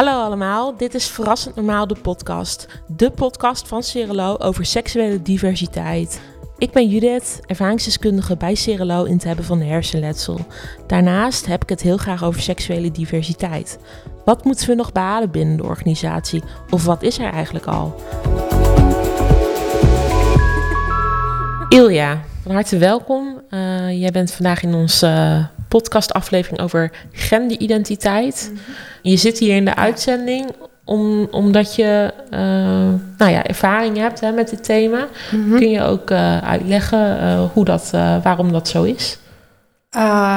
Hallo allemaal, dit is Verrassend Normaal de podcast. De podcast van Cerelo over seksuele diversiteit. Ik ben Judith, ervaringsdeskundige bij Cerelo in het hebben van hersenletsel. Daarnaast heb ik het heel graag over seksuele diversiteit. Wat moeten we nog behalen binnen de organisatie? Of wat is er eigenlijk al? Ilja, van harte welkom. Uh, jij bent vandaag in onze uh, podcastaflevering over genderidentiteit. Je zit hier in de uitzending om, omdat je uh, nou ja, ervaring hebt hè, met dit thema. Mhm. Kun je ook uitleggen hoe dat, waarom dat zo is?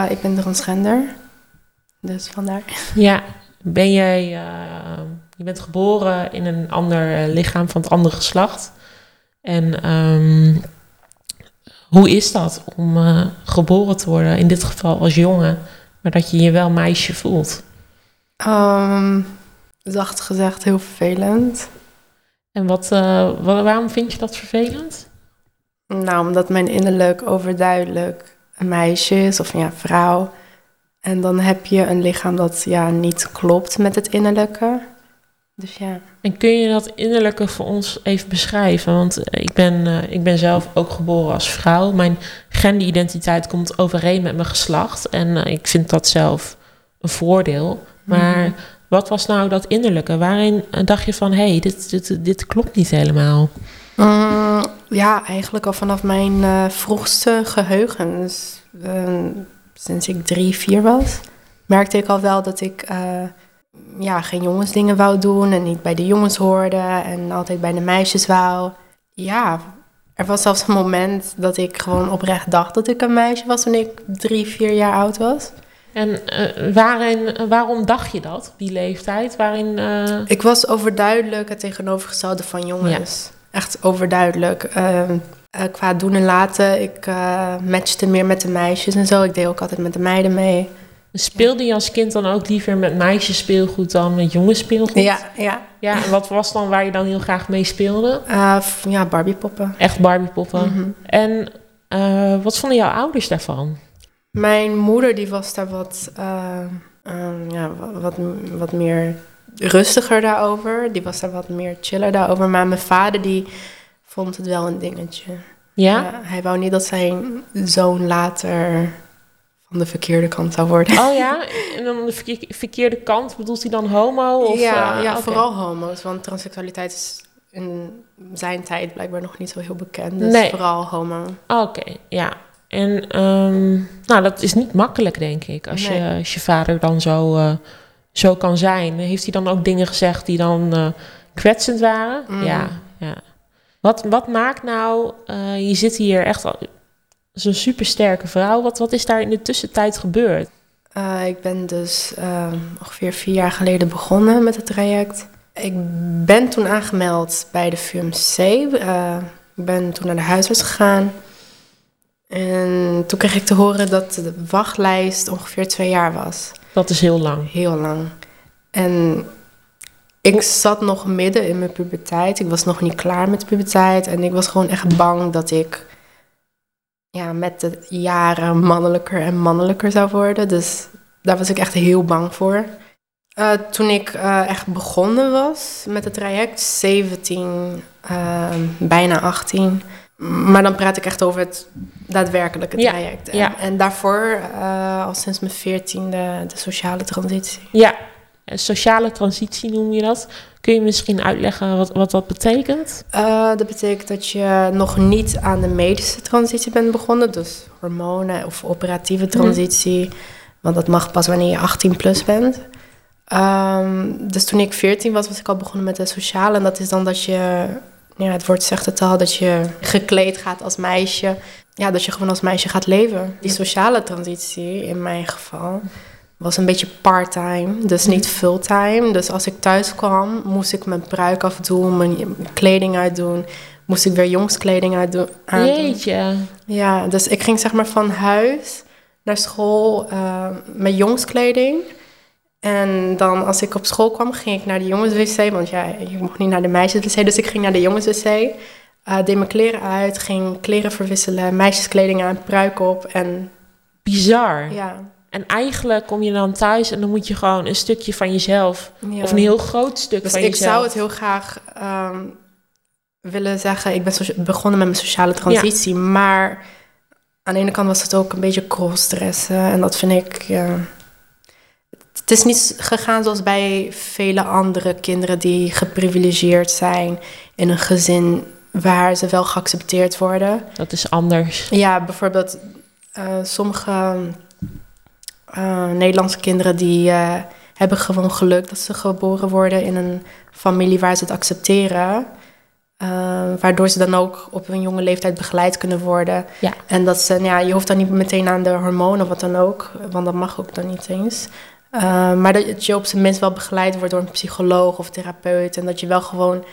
ik ben transgender, dus vandaar. Ja, ben jij, je bent geboren in een ander lichaam van het andere geslacht. En um, hoe is dat om uh, geboren te worden, in dit geval als jongen, maar dat je je wel meisje voelt? Um, zacht gezegd heel vervelend. En wat, uh, wat, waarom vind je dat vervelend? Nou, omdat mijn innerlijk overduidelijk een meisje is of ja, vrouw. En dan heb je een lichaam dat ja, niet klopt met het innerlijke. Dus ja. En kun je dat innerlijke voor ons even beschrijven? Want ik ben, uh, ik ben zelf ook geboren als vrouw. Mijn genderidentiteit komt overeen met mijn geslacht. En uh, ik vind dat zelf een voordeel. Maar mm. wat was nou dat innerlijke? Waarin dacht je van, hé, hey, dit, dit, dit klopt niet helemaal? Mm, ja, eigenlijk al vanaf mijn uh, vroegste geheugen. Dus, sinds ik drie, vier was, merkte ik al wel dat ik ja, geen jongensdingen wou doen en niet bij de jongens hoorde en altijd bij de meisjes wou. Ja, er was zelfs een moment dat ik gewoon oprecht dacht dat ik een meisje was toen ik drie, vier jaar oud was. En uh, waarin, waarom dacht je dat op die leeftijd? Waarin, uh... Ik was overduidelijk het tegenovergestelde van jongens. Ja. Echt overduidelijk. Uh, qua doen en laten. Ik matchte meer met de meisjes en zo. Ik deed ook altijd met de meiden mee. Speelde je als kind dan ook liever met meisjes speelgoed dan met jongens speelgoed? Ja, ja. Ja, en wat was dan waar je dan heel graag mee speelde? Uh, ja, Barbiepoppen. Echt Barbiepoppen. Mm -hmm. En uh, wat vonden jouw ouders daarvan? Mijn moeder die was daar wat, uh, ja, wat, wat meer rustiger daarover. Die was daar wat meer chiller daarover. Maar mijn vader die vond het wel een dingetje. Ja? hij wou niet dat zijn zoon later de verkeerde kant zou worden. Oh ja? En dan de verkeerde kant, bedoelt hij dan homo? Of, ja, uh, ja okay. vooral homo's. Want transseksualiteit is in zijn tijd blijkbaar nog niet zo heel bekend. Dus nee. vooral homo. Oké, okay, ja. En um, nou, dat is niet makkelijk, denk ik. Als, Nee. je, als je vader dan zo, uh, zo kan zijn. Heeft hij dan ook dingen gezegd die dan uh, kwetsend waren? Mm. Ja, ja. Wat, wat maakt nou... Uh, je zit hier echt... Al, zo'n supersterke vrouw. Wat, wat is daar in de tussentijd gebeurd? Uh, ik ben dus uh, ongeveer vier jaar geleden begonnen met het traject. Ik ben toen aangemeld bij de VUMC. Uh, ik ben toen naar de huisarts gegaan. En toen kreeg ik te horen dat de wachtlijst ongeveer twee jaar was. Dat is heel lang. Heel lang. En ik zat nog midden in mijn puberteit. Ik was nog niet klaar met de puberteit. En ik was gewoon echt bang dat ik ja, met de jaren mannelijker en mannelijker zou worden. Dus daar was ik echt heel bang voor. Uh, toen ik uh, echt begonnen was met het traject, 17, uh, bijna 18. Maar dan praat ik echt over het daadwerkelijke traject. Ja, ja. En, en, daarvoor, al sinds mijn 14e, de sociale transitie. Ja, sociale transitie noem je dat. Kun je misschien uitleggen wat, wat dat betekent? Uh, dat betekent dat je nog niet aan de medische transitie bent begonnen. Dus hormonen of operatieve transitie. Mm. Want dat mag pas wanneer je 18 plus bent. Um, dus toen ik 14 was, was ik al begonnen met de sociale. En dat is dan dat je, ja, het woord zegt het al, dat je gekleed gaat als meisje. Ja, dat je gewoon als meisje gaat leven. Die sociale transitie, in mijn geval, was een beetje part-time, dus niet fulltime. Dus als ik thuis kwam, moest ik mijn pruik afdoen, mijn kleding uitdoen. Moest ik weer jongskleding uitdoen. aandoen. Jeetje. Ja, dus ik ging zeg maar van huis naar school uh, met jongskleding. En dan als ik op school kwam, ging ik naar de jongenswc. Want ja, je mocht niet naar de meisjeswc, dus ik ging naar de jongenswc. Uh, deed mijn kleren uit, ging kleren verwisselen, meisjeskleding aan, pruik op en... Bizar. Ja. En eigenlijk kom je dan thuis en dan moet je gewoon een stukje van jezelf, Ja. of een heel groot stuk Dus van ik jezelf. zou het heel graag ehm, willen zeggen. Ik ben begonnen met mijn sociale transitie. Maar aan de ene kant was het ook een beetje crossdressen. En dat vind ik. ja, het is niet gegaan zoals bij vele andere kinderen die geprivilegeerd zijn in een gezin waar ze wel geaccepteerd worden. Dat is anders. Ja, bijvoorbeeld eh, sommige eh, Nederlandse kinderen die eh, hebben gewoon geluk dat ze geboren worden in een familie waar ze het accepteren. Eh, waardoor ze dan ook op een jonge leeftijd begeleid kunnen worden. Ja. En dat ze, ja, je hoeft dan niet meteen aan de hormonen of wat dan ook, want dat mag ook dan niet eens. Maar dat je op zijn minst wel begeleid wordt door een psycholoog of therapeut. En dat je wel gewoon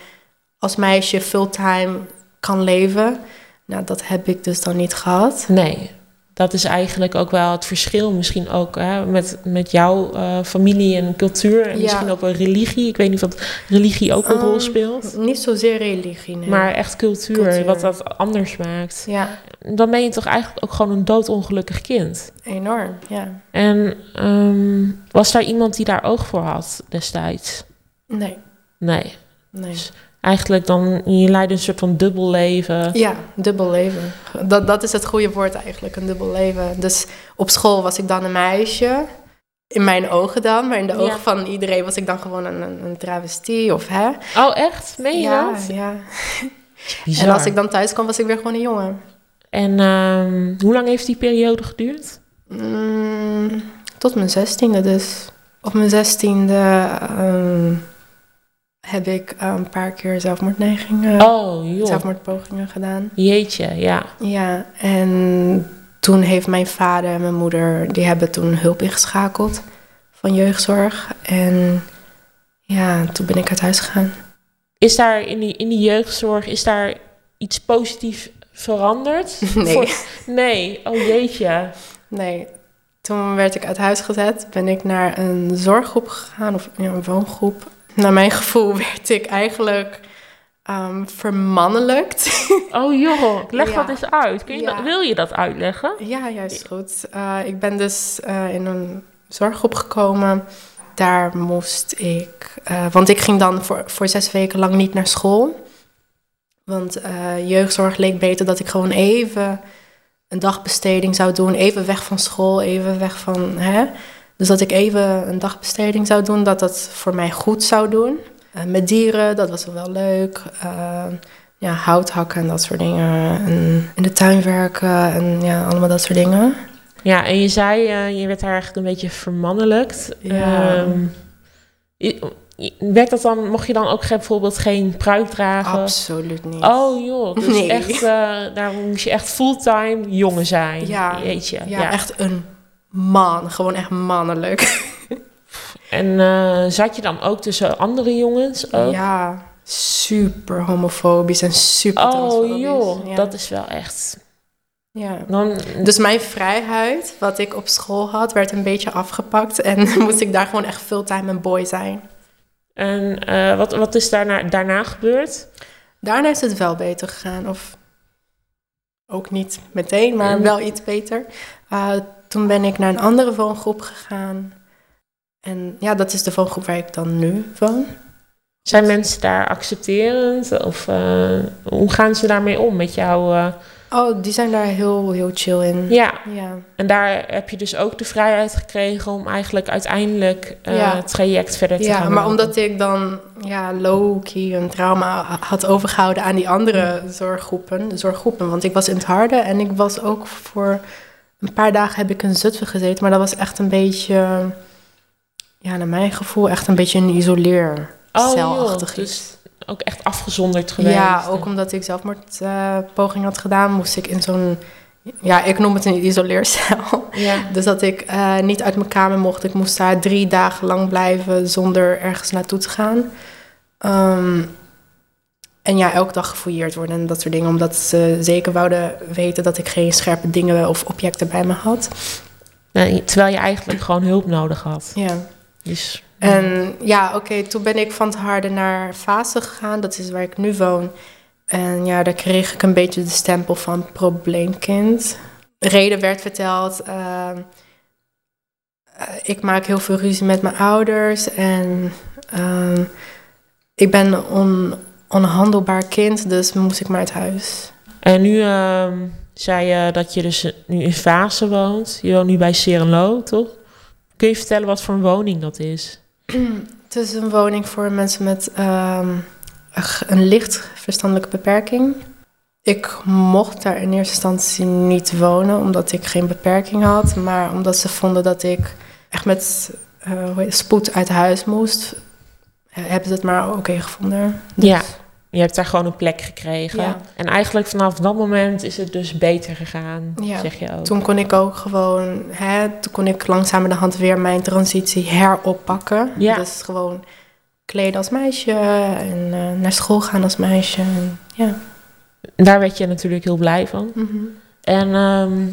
als meisje fulltime kan leven. Nou, dat heb ik dus dan niet gehad. Nee, dat is eigenlijk ook wel het verschil misschien ook hè, met, met jouw eh, familie en cultuur. En Ja. misschien ook wel religie. Ik weet niet of religie ook een rol Ehm, speelt. Niet zozeer religie, nee. Maar echt cultuur, Cultuur. wat dat anders maakt. Ja, Dan ben je toch eigenlijk ook gewoon een doodongelukkig kind. enorm, ja. En ehm, was daar iemand die daar oog voor had destijds? Nee, Nee. nee. Dus eigenlijk dan, je leidt een soort van dubbel leven. Ja, dubbel leven. Dat, dat is het goede woord eigenlijk, een dubbel leven. Dus op school was ik dan een meisje. In mijn ogen dan, maar in de Ja. ogen van iedereen was ik dan gewoon een, een, travestie of hè. Oh, echt? Meen je ja, dat? ja. Bizar. En als ik dan thuis kwam, was ik weer gewoon een jongen. En ehm, hoe lang heeft die periode geduurd? Mm, tot mijn zestiende dus. Op mijn zestiende ehm, heb ik eh, een paar keer zelfmoordneigingen, Oh, joh. zelfmoordpogingen gedaan. Jeetje, ja. Ja, en toen heeft mijn vader en mijn moeder, die hebben toen hulp ingeschakeld van jeugdzorg. En ja, toen ben ik uit huis gegaan. Is daar in die, in die jeugdzorg, is daar iets positiefs veranderd? Nee. Voor- nee, oh jeetje. Nee, toen werd ik uit huis gezet, ben ik naar een zorggroep gegaan, of een woongroep. Naar mijn gevoel werd ik eigenlijk ehm vermannelijkt. Oh joh, leg Ja. dat eens uit. Kun je Ja. dat, wil je dat uitleggen? ja, juist goed. Eh, ik ben dus eh, in een zorggroep gekomen. Daar moest ik, eh, want ik ging dan voor, voor zes weken lang niet naar school. Want jeugdzorg leek beter dat ik gewoon even een dagbesteding zou doen. Even weg van school, even weg van. Hè? Dus dat ik even een dagbesteding zou doen, dat dat voor mij goed zou doen. Eh, met dieren, dat was wel leuk. Eh, ja, hout hakken en dat soort dingen. En in de tuin werken en ja, allemaal dat soort dingen. Ja, en je zei, eh, je werd daar eigenlijk een beetje vermannelijkt. Ja. Werd dat dan, mocht je dan ook geen- bijvoorbeeld geen pruik dragen? Absoluut niet. Oh joh, dus Nee. echt, daar moest je echt fulltime jongen zijn. Ja, Jeetje, ja, echt een man. Gewoon echt mannelijk. En eh, zat je dan ook tussen andere jongens ook? Ja, super homofobisch en super Oh joh, ja. dat is wel echt... Ja. Dan, Dus mijn vrijheid, wat ik op school had, werd een beetje afgepakt. En moest ik daar gewoon echt fulltime een boy zijn. en eh, wat, wat is daarna, daarna gebeurd? Daarna is het wel beter gegaan. Of ook niet meteen, maar wel iets beter. Uh, toen ben ik naar een andere woongroep gegaan. En ja, dat is de woongroep waar ik dan nu woon. Zijn mensen daar accepterend? Of eh, hoe gaan ze daarmee om met jou? eh? Oh, die zijn daar heel, heel chill in. Ja, Ja, en daar heb je dus ook de vrijheid gekregen om eigenlijk uiteindelijk eh, Ja. het traject verder te ja gaan maar lopen. omdat ik dan ja, low-key een trauma had overgehouden aan die andere zorggroepen, de zorggroepen. Want ik was in het harde en ik was ook voor een paar dagen heb ik in Zutphen gezeten. Maar dat was echt een beetje, ja, naar mijn gevoel, echt een beetje een isoleer Oh, joh, dus ook echt afgezonderd geweest. Ja, ook omdat ik zelfmoordpoging had gedaan, moest ik in zo'n, ja, ik noem het een isoleercel. Ja. Dus dat ik eh, niet uit mijn kamer mocht. Ik moest daar drie dagen lang blijven zonder ergens naartoe te gaan. Ehm, en ja, elke dag gefouilleerd worden en dat soort dingen. Omdat ze zeker wouden weten dat ik geen scherpe dingen of objecten bij me had. Nee, terwijl je eigenlijk gewoon hulp nodig had. Ja. Dus, En ja, oké, toen ben ik van het harde naar Fase gegaan. Dat is waar ik nu woon. En ja, daar kreeg ik een beetje de stempel van probleemkind. Reden werd verteld. ehm, eh, ik maak heel veel ruzie met mijn ouders en ehm, ik ben on, onhandelbaar kind, dus moest ik maar uit huis. En nu ehm, zei je dat je dus nu in Vaassen woont. Je woont nu bij Serenlo, toch? Kun je vertellen wat voor een woning dat is? Het is een woning voor mensen met ehm, een licht verstandelijke beperking. Ik mocht daar in eerste instantie niet wonen omdat ik geen beperking had, maar omdat ze vonden dat ik echt met eh, spoed uit huis moest, eh, hebben ze het maar oké gevonden. Dus- Ja. Je hebt daar gewoon een plek gekregen. Ja. En eigenlijk vanaf dat moment is het dus beter gegaan, Ja. zeg je ook. Toen kon ik ook gewoon, hè, toen kon ik langzamerhand weer mijn transitie heroppakken. Ja. Dus gewoon kleden als meisje en eh, naar school gaan als meisje. En, ja. Daar werd je natuurlijk heel blij van. Mhm. En ehm,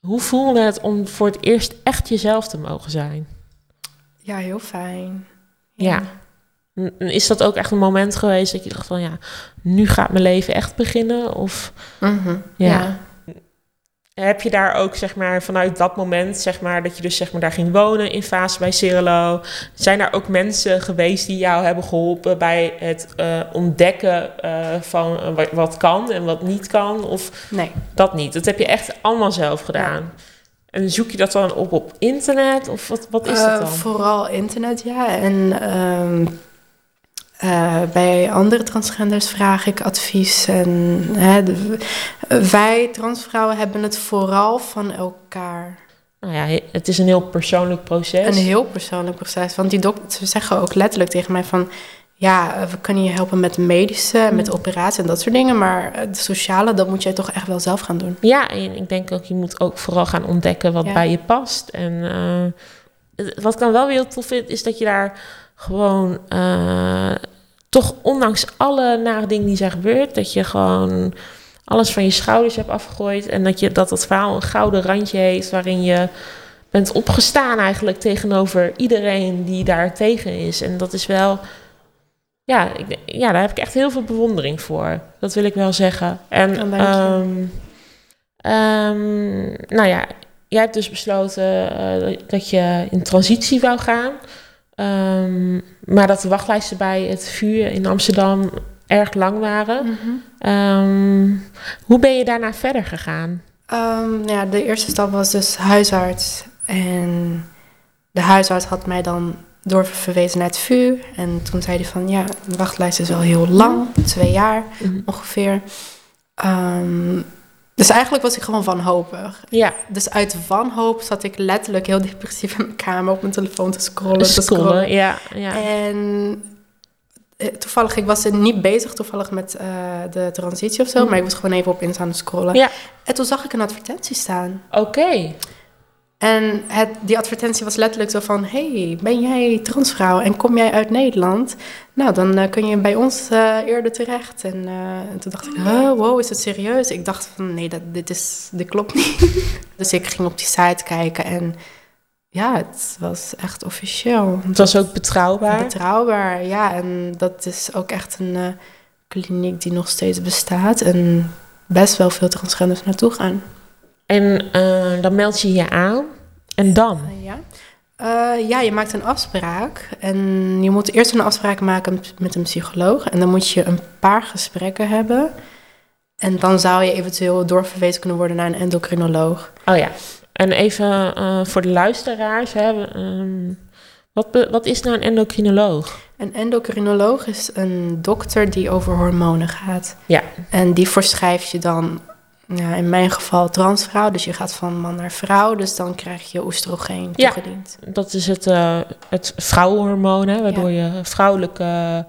hoe voelde het om voor het eerst echt jezelf te mogen zijn? ja, heel fijn. Ja. Is dat ook echt een moment geweest dat je dacht van ja, nu gaat mijn leven echt beginnen? Of Mhm. Ja. ja. heb je daar ook zeg maar vanuit dat moment zeg maar dat je dus zeg maar daar ging wonen in Fase bij Cirilo, zijn daar ook mensen geweest die jou hebben geholpen bij het eh, ontdekken eh, van eh, wat, wat kan en wat niet kan? Of Nee. dat niet? Dat heb je echt allemaal zelf gedaan. En zoek je dat dan op op internet of wat, wat is dat dan? Vooral internet, ja. En eh, bij andere transgenders vraag ik advies. En hè, de- wij transvrouwen hebben het vooral van elkaar. Nou ja, het is een heel persoonlijk proces. Een heel persoonlijk proces. Want die dokters zeggen ook letterlijk tegen mij van... Ja, eh, we kunnen je helpen met medische, met de operatie en dat soort dingen. Maar het sociale, dat moet jij toch echt wel zelf gaan doen. Ja, en ik denk ook, je moet ook vooral gaan ontdekken wat Ja. bij je past. En eh, wat ik dan wel weer heel tof vind, is dat je daar gewoon eh, toch ondanks alle nare dingen die zijn gebeurd, dat je gewoon alles van je schouders hebt afgegooid. En dat je dat dat verhaal een gouden randje heeft waarin je bent opgestaan eigenlijk tegenover iedereen die daar tegen is. En dat is wel. Ja, ik, ja, daar heb ik echt heel veel bewondering voor. Dat wil ik wel zeggen. En ehm, ehm, nou ja, jij hebt dus besloten eh, dat je in transitie wou gaan. Ehm, maar dat de wachtlijsten bij het vuur in Amsterdam erg lang waren. Ehm, hoe ben je daarna verder gegaan? Ehm, nou ja, de eerste stap was dus huisarts. En de huisarts had mij dan doorverwezen naar het VU. En toen zei hij van, ja, de wachtlijst is wel heel lang. Twee jaar ongeveer. Ehm, dus eigenlijk was ik gewoon wanhopig. Ja, Dus uit wanhoop zat ik letterlijk heel depressief in mijn kamer op mijn telefoon te scrollen. te scrollen. Ja, ja. En eh, toevallig, ik was er niet bezig toevallig met eh, de transitie of zo. Maar ik was gewoon even op Insta aan het scrollen. Ja. En toen zag ik een advertentie staan. Oké. En het, die advertentie was letterlijk zo van... hey, ben jij transvrouw en kom jij uit Nederland? Nou, dan eh, kun je bij ons eh, eerder terecht. En, eh, en toen dacht ik, huh, wow, is het serieus? Ik dacht van, nee, dat, dit, is, dit klopt niet. dus ik ging op die site kijken en... Ja, het was echt officieel. Het was ook betrouwbaar. Betrouwbaar, ja. En dat is ook echt een kliniek die nog steeds bestaat. En best wel veel transgenders naartoe gaan. En eh, dan meld je je aan. En dan? Uh, ja. Uh, ja, je maakt een afspraak. En je moet eerst een afspraak maken met een psycholoog. En dan moet je een paar gesprekken hebben. En dan zou je eventueel doorverwezen kunnen worden naar een endocrinoloog. Oh ja. En even uh, voor de luisteraars. Hè, um, wat, wat is nou een endocrinoloog? Een endocrinoloog is een dokter die over hormonen gaat. Ja. En die verschrijft je dan ja, in mijn geval transvrouw, dus je gaat van man naar vrouw, dus dan krijg je oestrogeen ja, toegediend. dat is het, uh, het vrouwenhormoon, hè, waardoor ja. je vrouwelijke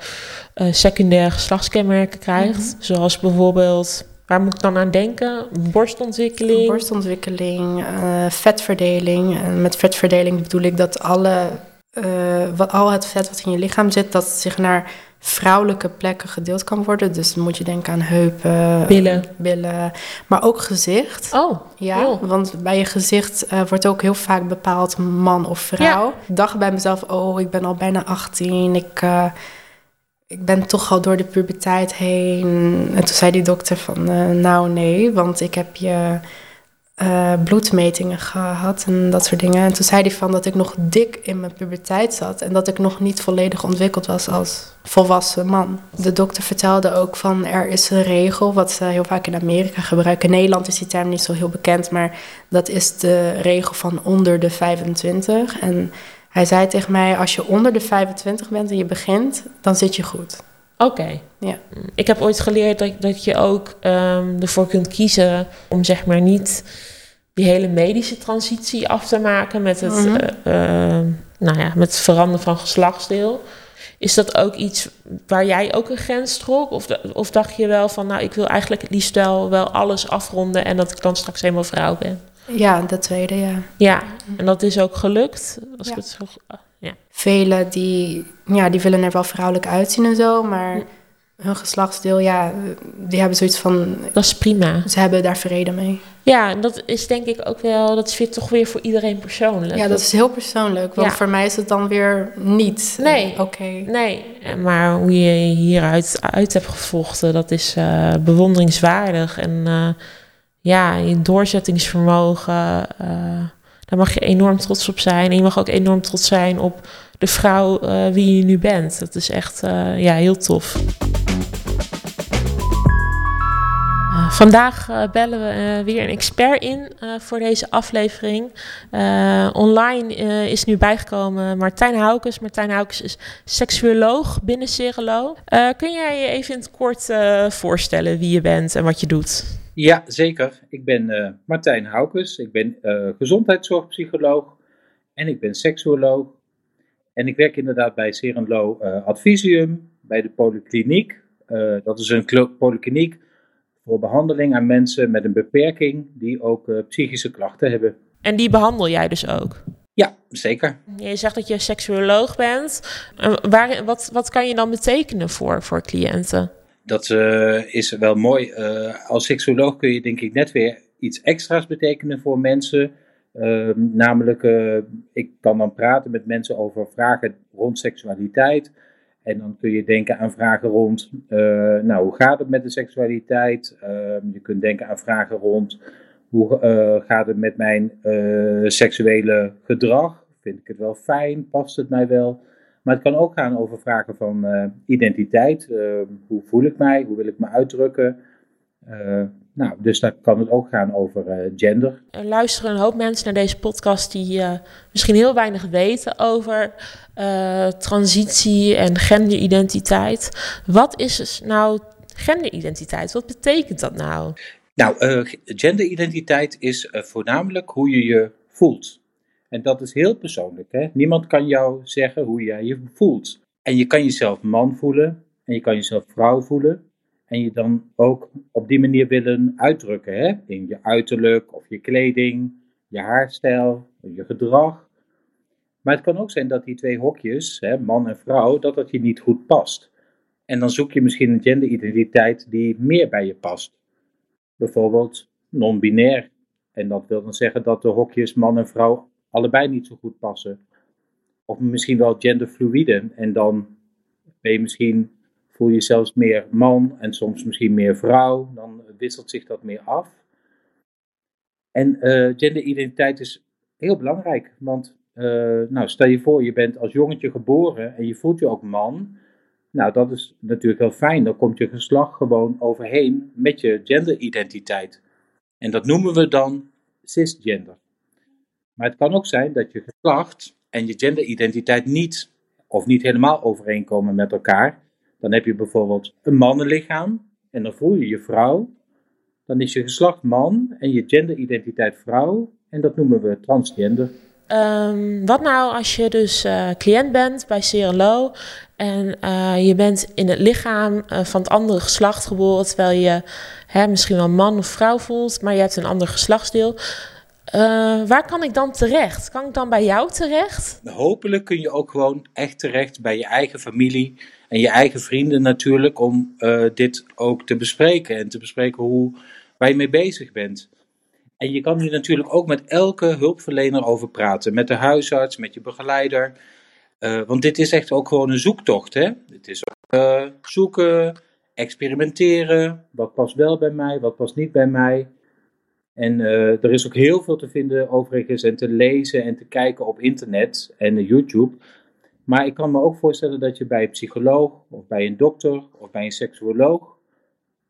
uh, secundaire geslachtskenmerken krijgt. Mm -hmm. Zoals bijvoorbeeld, waar moet ik dan aan denken? Borstontwikkeling? Borstontwikkeling, uh, vetverdeling. En met vetverdeling bedoel ik dat alle, wat, al het vet wat in je lichaam zit, dat zich naar vrouwelijke plekken gedeeld kan worden. Dus dan moet je denken aan heupen, billen, billen maar ook gezicht. Oh, ja, want bij je gezicht uh, wordt ook heel vaak bepaald man of vrouw. Ja. Ik dacht bij mezelf, oh, ik ben al bijna 18, ik, uh, ik ben toch al door de puberteit heen. En toen zei die dokter van, uh, nou nee, want ik heb je uh, bloedmetingen gehad en dat soort dingen. En toen zei hij van dat ik nog dik in mijn puberteit zat en dat ik nog niet volledig ontwikkeld was als volwassen man. De dokter vertelde ook van er is een regel, wat ze heel vaak in Amerika gebruiken. In Nederland is die term niet zo heel bekend, maar dat is de regel van onder de 25. En hij zei tegen mij, als je onder de 25 bent en je begint, dan zit je goed. Oké. Ja. Ik heb ooit geleerd dat, dat je ook um, ervoor kunt kiezen om zeg maar niet die hele medische transitie af te maken met het, mm nou ja, met het veranderen van geslachtsdeel. Is dat ook iets waar jij ook een grens trok? Of, of dacht je wel van, nou, ik wil eigenlijk het liefst wel, wel alles afronden en dat ik dan straks helemaal vrouw ben? Ja, dat tweede, ja. Ja, en dat is ook gelukt. Als ja. ik het zo, ja. Velen die, ja, die willen er wel vrouwelijk uitzien en zo, maar hun geslachtsdeel, ja, die hebben zoiets van... Dat is prima. Ze hebben daar vrede mee. Ja, en dat is denk ik ook wel, dat is toch weer voor iedereen persoonlijk. Ja, dat is heel persoonlijk, want voor mij is het dan weer niet nee, oké. Nee, maar hoe je hieruit uit hebt gevochten, dat is uh, bewonderingswaardig. En uh, ja, je doorzettingsvermogen, uh, daar mag je enorm trots op zijn. En je mag ook enorm trots zijn op de vrouw wie je nu bent. Dat is echt ja, heel tof. Vandaag bellen we weer een expert in voor deze aflevering. online is nu bijgekomen Martijn Houkes. Martijn Houkes is seksuoloog binnen Cerelo. kun jij je even in het kort voorstellen wie je bent en wat je doet? Ja, zeker. Ik ben Martijn Houkes. Ik ben gezondheidszorgpsycholoog en ik ben seksuoloog. En ik werk inderdaad bij Cerelo Advisium, bij de Polykliniek. dat is een polykliniek voor behandeling aan mensen met een beperking die ook uh, psychische klachten hebben. En die behandel jij dus ook? Ja, zeker. Je zegt dat je seksuoloog bent. Waar, wat, wat kan je dan betekenen voor, voor cliënten? Dat uh, is wel mooi. Uh, als seksuoloog kun je denk ik net weer iets extra's betekenen voor mensen. namelijk, ik kan dan praten met mensen over vragen rond seksualiteit. En dan kun je denken aan vragen rond, nou, hoe gaat het met de seksualiteit? Uh, je kunt denken aan vragen rond, hoe gaat het met mijn seksuele gedrag? Vind ik het wel fijn? Past het mij wel? Maar het kan ook gaan over vragen van identiteit. hoe voel ik mij? Hoe wil ik me uitdrukken? Nou, dus daar kan het ook gaan over gender. Er luisteren een hoop mensen naar deze podcast die misschien heel weinig weten over transitie en genderidentiteit. Wat is dus nou genderidentiteit? Wat betekent dat nou? Nou, genderidentiteit is voornamelijk hoe je je voelt. En dat is heel persoonlijk. Hè? Niemand kan jou zeggen hoe jij je voelt. En je kan jezelf man voelen en je kan jezelf vrouw voelen en je dan ook op die manier willen uitdrukken. Hè? In je uiterlijk of je kleding, je haarstijl, je gedrag. Maar het kan ook zijn dat die twee hokjes, hè, man en vrouw, dat dat je niet goed past. En dan zoek je misschien een genderidentiteit die meer bij je past. Bijvoorbeeld non-binair. En dat wil dan zeggen dat de hokjes man en vrouw allebei niet zo goed passen. Of misschien wel genderfluide. En dan ben je misschien voel je zelfs meer man en soms misschien meer vrouw. Dan wisselt zich dat meer af. En uh, genderidentiteit is heel belangrijk, want uh, nou, stel je voor, je bent als jongetje geboren en je voelt je ook man. Nou, dat is natuurlijk heel fijn. Dan komt je geslacht gewoon overheen met je genderidentiteit. En dat noemen we dan cisgender. Maar het kan ook zijn dat je geslacht en je genderidentiteit niet of niet helemaal overeenkomen met elkaar. Dan heb je bijvoorbeeld een mannenlichaam en dan voel je je vrouw. Dan is je geslacht man en je genderidentiteit vrouw. En dat noemen we transgender. Um, wat nou als je dus uh, cliënt bent bij CRLO en uh, je bent in het lichaam uh, van het andere geslacht geboren, terwijl je hè, misschien wel man of vrouw voelt, maar je hebt een ander geslachtsdeel. Waar kan ik dan terecht? Kan ik dan bij jou terecht? Hopelijk kun je ook gewoon echt terecht bij je eigen familie en je eigen vrienden natuurlijk om uh, dit ook te bespreken en te bespreken hoe, waar je mee bezig bent. En je kan hier natuurlijk ook met elke hulpverlener over praten, met de huisarts, met je begeleider. Uh, want dit is echt ook gewoon een zoektocht. Hè? Het is ook zoeken, experimenteren. Wat past wel bij mij, wat past niet bij mij. En uh, er is ook heel veel te vinden overigens en te lezen en te kijken op internet en YouTube. Maar ik kan me ook voorstellen dat je bij een psycholoog of bij een dokter of bij een seksuoloog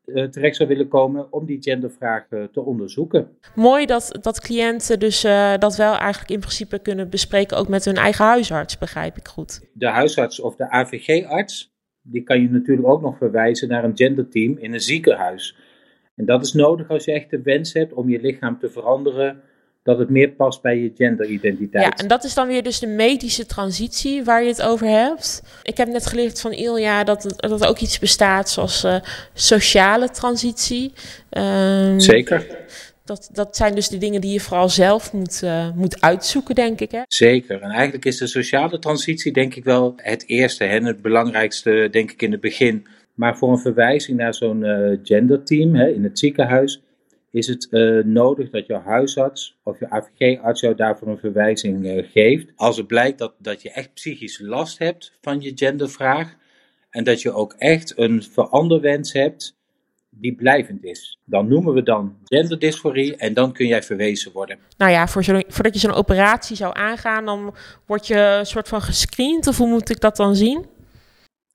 uh, terecht zou willen komen om die gendervragen te onderzoeken. Mooi dat, dat cliënten dus dat wel eigenlijk in principe kunnen bespreken, ook met hun eigen huisarts, begrijp ik goed. De huisarts of de AVG-arts, die kan je natuurlijk ook nog verwijzen naar een genderteam in een ziekenhuis. En dat is nodig als je echt de wens hebt om je lichaam te veranderen, dat het meer past bij je genderidentiteit. Ja, en dat is dan weer dus de medische transitie waar je het over hebt. Ik heb net geleerd van Ilja dat, dat er ook iets bestaat zoals uh, sociale transitie. Um, Zeker. Dat, dat zijn dus de dingen die je vooral zelf moet, uh, moet uitzoeken, denk ik. Hè? Zeker. En eigenlijk is de sociale transitie, denk ik wel, het eerste en het belangrijkste, denk ik, in het begin. Maar voor een verwijzing naar zo'n uh, genderteam hè, in het ziekenhuis is het uh, nodig dat jouw huisarts of je AVG-arts jou daarvoor een verwijzing uh, geeft. Als het blijkt dat, dat je echt psychisch last hebt van je gendervraag en dat je ook echt een veranderwens hebt die blijvend is. Dan noemen we dan genderdysforie en dan kun jij verwezen worden. Nou ja, voor zo, voordat je zo'n operatie zou aangaan, dan word je een soort van gescreend of hoe moet ik dat dan zien?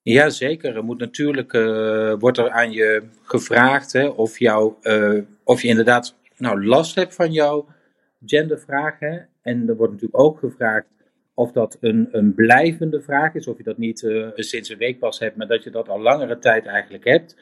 Ja, zeker. Er moet natuurlijk, uh, wordt er aan je gevraagd hè, of, jou, uh, of je inderdaad nou, last hebt van jouw gendervragen. En er wordt natuurlijk ook gevraagd of dat een, een blijvende vraag is, of je dat niet uh, sinds een week pas hebt, maar dat je dat al langere tijd eigenlijk hebt.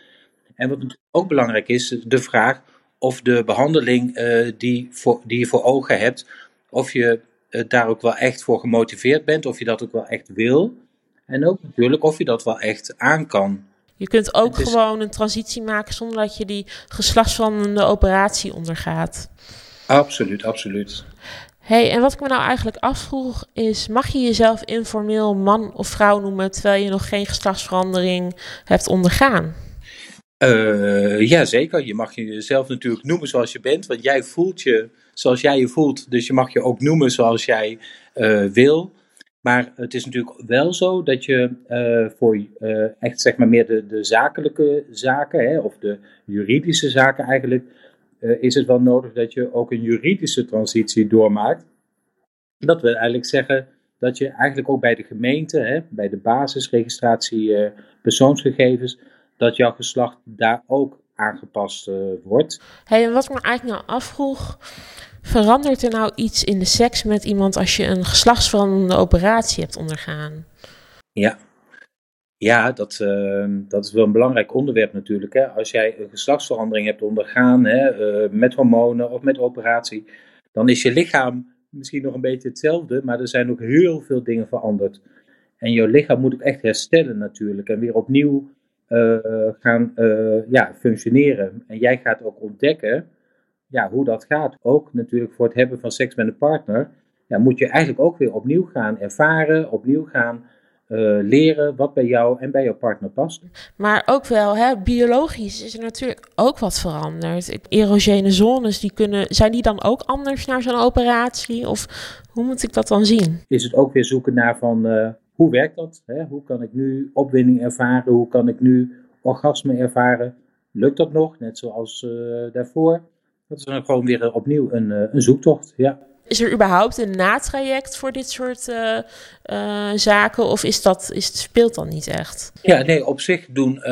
En wat natuurlijk ook belangrijk is, de vraag of de behandeling die, voor, die je voor ogen hebt, of je daar ook wel echt voor gemotiveerd bent, of je dat ook wel echt wil. En ook natuurlijk of je dat wel echt aan kan. Je kunt ook gewoon een transitie maken zonder dat je die geslachtsveranderende operatie ondergaat. Absoluut, absoluut. hey, en wat ik me nou eigenlijk afvroeg is: mag je jezelf informeel man of vrouw noemen terwijl je nog geen geslachtsverandering hebt ondergaan? Uh, ja, zeker. Je mag jezelf natuurlijk noemen zoals je bent, want jij voelt je zoals jij je voelt. Dus je mag je ook noemen zoals jij uh, wil. Maar het is natuurlijk wel zo dat je uh, voor uh, echt zeg maar meer de, de zakelijke zaken, hè, of de juridische zaken eigenlijk, uh, is het wel nodig dat je ook een juridische transitie doormaakt. Dat wil eigenlijk zeggen dat je eigenlijk ook bij de gemeente, hè, bij de basisregistratie persoonsgegevens, dat jouw geslacht daar ook aangepast wordt. Hey, wat ik me eigenlijk nou afvroeg, Verandert er nou iets in de seks met iemand als je een geslachtsveranderende operatie hebt ondergaan? Ja, ja dat, uh, dat is wel een belangrijk onderwerp natuurlijk. Hè. Als jij een geslachtsverandering hebt ondergaan hè, uh, met hormonen of met operatie, dan is je lichaam misschien nog een beetje hetzelfde, maar er zijn ook heel veel dingen veranderd. En je lichaam moet ook echt herstellen natuurlijk en weer opnieuw uh, gaan ja, functioneren. En jij gaat ook ontdekken ja, hoe dat gaat, ook natuurlijk voor het hebben van seks met een partner, ja, moet je eigenlijk ook weer opnieuw gaan ervaren, opnieuw gaan uh, leren wat bij jou en bij jouw partner past. Maar ook wel, hè, biologisch is er natuurlijk ook wat veranderd. Erogene zones, die kunnen, zijn die dan ook anders naar zo'n operatie? Of hoe moet ik dat dan zien? Is het ook weer zoeken naar van, uh, hoe werkt dat? Hè? Hoe kan ik nu opwinding ervaren? Hoe kan ik nu orgasme ervaren? Lukt dat nog, net zoals uh, daarvoor? Dat is dan gewoon weer opnieuw een, eh, een zoektocht, ja. Is er überhaupt een natraject voor dit soort uh, uh, zaken of is dat, is speelt dan niet echt? Ja, nee, op zich doen uh,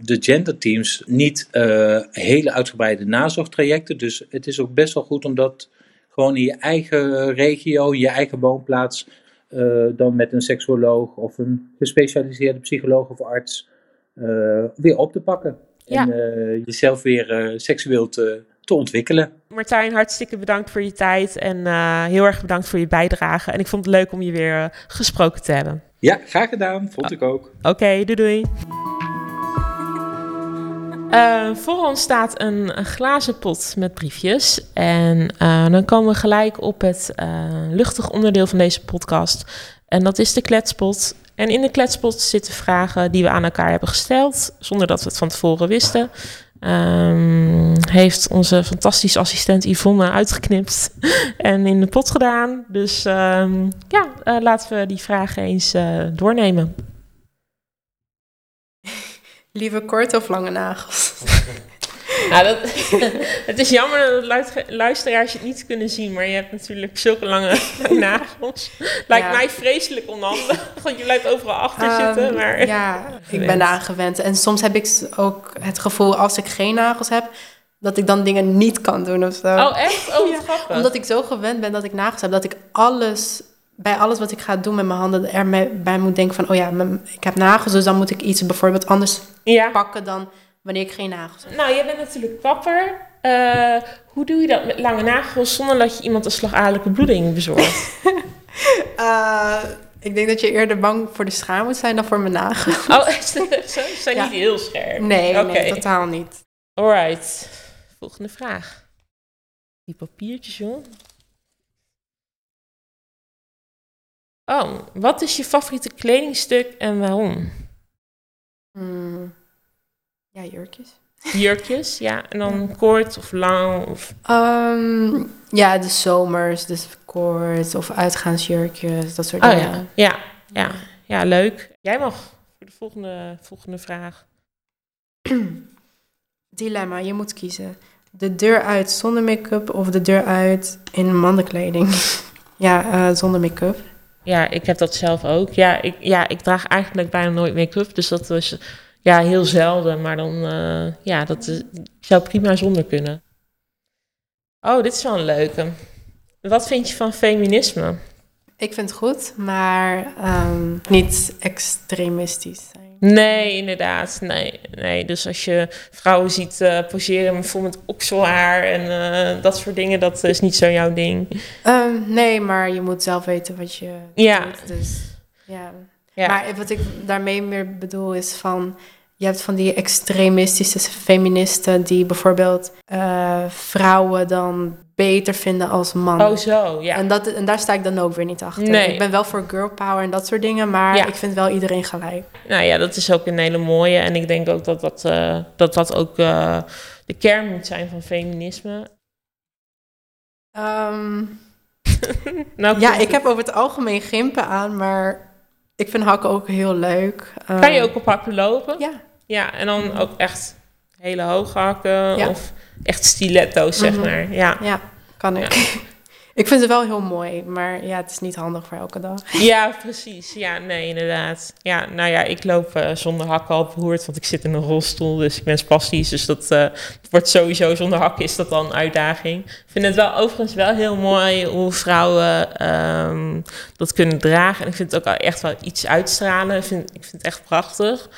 de genderteams niet hele uitgebreide nazorgtrajecten. Dus het is ook best wel goed om dat gewoon in je eigen regio, in je eigen woonplaats, dan met een seksuoloog of een gespecialiseerde psycholoog of arts weer op te pakken. Ja. En jezelf weer seksueel te te ontwikkelen. Martijn, hartstikke bedankt voor je tijd en uh, heel erg bedankt voor je bijdrage. En ik vond het leuk om je weer uh, gesproken te hebben. Ja, graag gedaan. Vond ik ook. Oké, okay, doei doei. Uh, voor ons staat een, een, glazen pot met briefjes. En dan komen we gelijk op het luchtig onderdeel van deze podcast. En dat is de kletspot. En in de kletspot zitten vragen die we aan elkaar hebben gesteld, zonder dat we het van tevoren wisten. Um, heeft onze fantastische assistent Yvonne uitgeknipt en in de pot gedaan. Dus um, ja, uh, laten we die vragen eens uh, doornemen. Liever korte of lange nagels? Nou, dat, het is jammer dat luisteraars het niet kunnen zien, maar je hebt natuurlijk zulke lange nagels. Lijkt Ja. mij vreselijk onhandig, want je blijft overal achter Ehm, zitten. Maar... Ja, ik ben daar gewend. En soms heb ik ook het gevoel, als ik geen nagels heb, dat ik dan dingen niet kan doen of zo. Oh, echt? Oh, Ja, grappig. Omdat ik zo gewend ben dat ik nagels heb, dat ik alles, bij alles wat ik ga doen met mijn handen, er mee- bij moet denken van, oh ja, ik heb nagels, dus dan moet ik iets bijvoorbeeld anders Ja. pakken dan wanneer ik geen nagels heb. Nou, jij bent natuurlijk kapper. Eh, hoe doe je dat met lange nagels zonder dat je iemand een slagadelijke bloeding bezorgt? Eh, ik denk dat je eerder bang voor de schaar moet zijn dan voor mijn nagels. oh, ze zijn Ja. niet heel scherp. Nee, totaal niet. Alright. Volgende vraag. Die papiertjes, joh. Oh, wat is je favoriete kledingstuk en waarom? Hmm. Ja, jurkjes. Jurkjes, ja. En dan kort of lang of... Ehm, ja, de zomers, dus kort of uitgaansjurkjes, dat soort Oh dingen. ja, ja, ja. Ja, leuk. Jij mag voor de volgende, volgende vraag. Dilemma, je moet kiezen. De deur uit zonder make-up of de deur uit in mannenkleding? ja, eh, zonder make-up. Ja, ik heb dat zelf ook. Ja ik, ja, ik draag eigenlijk bijna nooit make-up. Dus dat was ja, heel zelden. Maar dan, eh, ja, dat is, zou prima zonder kunnen. Oh, dit is wel een leuke. Wat vind je van feminisme? Ik vind het goed, maar ehm, niet extremistisch zijn. Nee, inderdaad. Nee, nee. Dus als je vrouwen ziet eh, poseren vol met okselhaar en eh, dat soort dingen, dat is niet zo jouw ding. Ehm, nee, maar je moet zelf weten wat je Ja. doet. Dus, ja. Ja. Maar wat ik daarmee meer bedoel is van... Je hebt van die extremistische feministen die bijvoorbeeld eh, vrouwen dan beter vinden als mannen. oh, zo. Ja. En, dat, en daar sta ik dan ook weer niet achter. Nee. Ik ben wel voor girl power en dat soort dingen, maar Ja. ik vind wel iedereen gelijk. Nou ja, dat is ook een hele mooie. En ik denk ook dat dat, eh, dat, dat ook eh, de kern moet zijn van feminisme. Ehm, Nou, ja, ik heb over het algemeen gimpen aan, maar ik vind hakken ook heel leuk. Kan je Ehm, ook op hakken lopen? Ja. Ja, en dan ook echt hele hoge hakken Ja. of echt stiletto's, zeg Mhm. maar. Ja. Ja, kan ik. Ik vind ze wel heel mooi, maar ja, het is niet handig voor elke dag. ja, precies. Ja, nee, inderdaad. Ja, nou ja, ik loop eh, zonder hakken al behoord, want ik zit in een rolstoel, dus ik ben spastisch. Dus dat eh, wordt sowieso zonder hakken is dat dan een uitdaging. Ik vind het wel overigens wel heel mooi hoe vrouwen ehm, dat kunnen dragen. En ik vind het ook echt wel iets uitstralen. Ik vind, ik vind het echt prachtig.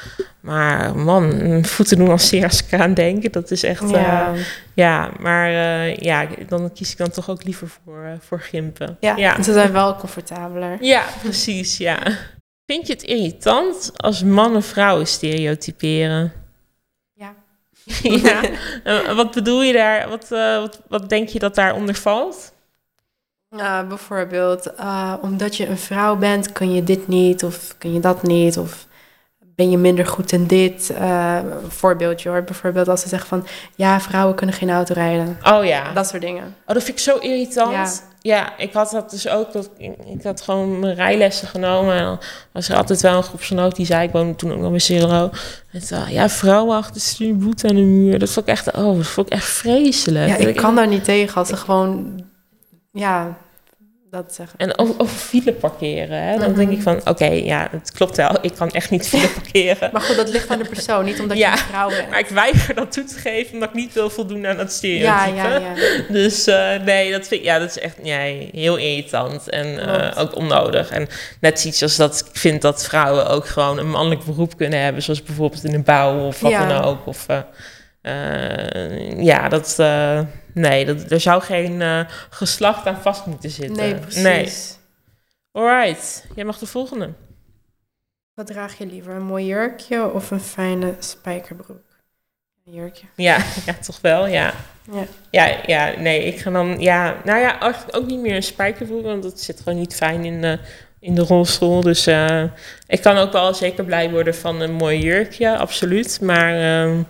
Maar man, voeten doen als zeer als ik eraan denk. Dat is echt... eh, Ja, Ja, maar eh, ja, dan kies ik dan toch ook liever voor, eh, voor gimpen. ja, ja. ze zijn wel comfortabeler. Ja, precies, ja. Vind je het irritant als mannen vrouwen stereotyperen? Ja. ja. Wat bedoel je daar? Wat, wat, wat denk je dat daaronder valt? Bijvoorbeeld, omdat je een vrouw bent, kun je dit niet of kun je dat niet of ben je minder goed in dit. Uh, voorbeeldje hoor, bijvoorbeeld als ze zeggen van ja, vrouwen kunnen geen auto rijden. Oh ja. Dat soort dingen. Oh, dat vind ik zo irritant. Ja. Ja, ik had dat dus ook. Dat, ik, ik had gewoon mijn rijlessen genomen. En dan was er altijd wel een groepsgenoot die zei... Ik woonde toen ook nog bij Cirilo. En zei, ja, vrouwen achter stuur, bloed aan de muur. Dat vond ik echt, oh, dat vond ik echt vreselijk. Ja, Dat ik kan daar niet tegen als ze gewoon, ja, dat zeggen. En over, over file parkeren, hè? dan Mhm. denk ik van... Oké, ja, het klopt wel. Ik kan echt niet file parkeren. Maar goed, dat ligt aan de persoon, niet omdat Ja, je een vrouw bent. Maar ik weiger dat toe te geven... omdat ik niet wil voldoen aan dat stereotype. ja, ja, ja. Dus eh, nee, dat vind ik, ja, dat is echt nee, heel irritant en eh, ook onnodig. En net iets als dat ik vind dat vrouwen ook gewoon een mannelijk beroep kunnen hebben, zoals bijvoorbeeld in de bouw of wat dan ook. Of, eh, ja, dat, eh, nee, dat, er zou geen eh, geslacht aan vast moeten zitten. Nee, precies. Nee. Alright, jij mag de volgende. Wat draag je liever, een mooi jurkje of een fijne spijkerbroek? Een jurkje. Ja, ja, toch wel, ja. Ja. Ja, ja, nee, ik ga dan, ja, nou ja, eigenlijk ook niet meer een spijkerbroek, want dat zit gewoon niet fijn in de, in de rolstoel. Dus ik kan ook wel zeker blij worden van een mooi jurkje, absoluut. Maar ehm,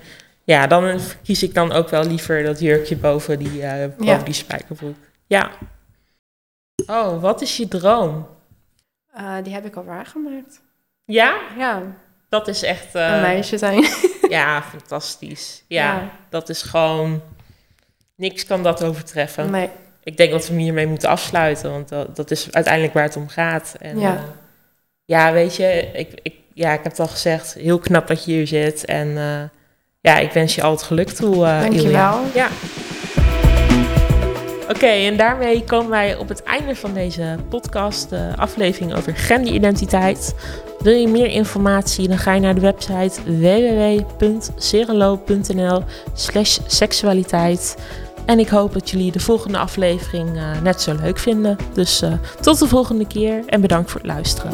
ja, dan kies ik dan ook wel liever dat jurkje boven die, eh, boven Ja. die spijkerbroek. Ja. Oh, wat is je droom? Eh, die heb ik al waargemaakt. Ja, Ja, dat is echt... eh, een meisje zijn. Ja, fantastisch. Ja, Ja. dat is gewoon... Niks kan dat overtreffen. Nee, Ik denk dat we hem hiermee moeten afsluiten, want dat, dat is uiteindelijk waar het om gaat. En, Ja. ja. weet je, ik, ik, ja, ik heb het al gezegd, heel knap dat je hier zit. En ja, ik wens je al het geluk toe, eh Dankjewel. Ilja. Ja. Oké, en daarmee komen wij op het einde van deze podcast, de aflevering over genderidentiteit. Wil je meer informatie, dan ga je naar de website www.serelo.nl slash seksualiteit. En ik hoop dat jullie de volgende aflevering eh, net zo leuk vinden. Dus eh, tot de volgende keer en bedankt voor het luisteren.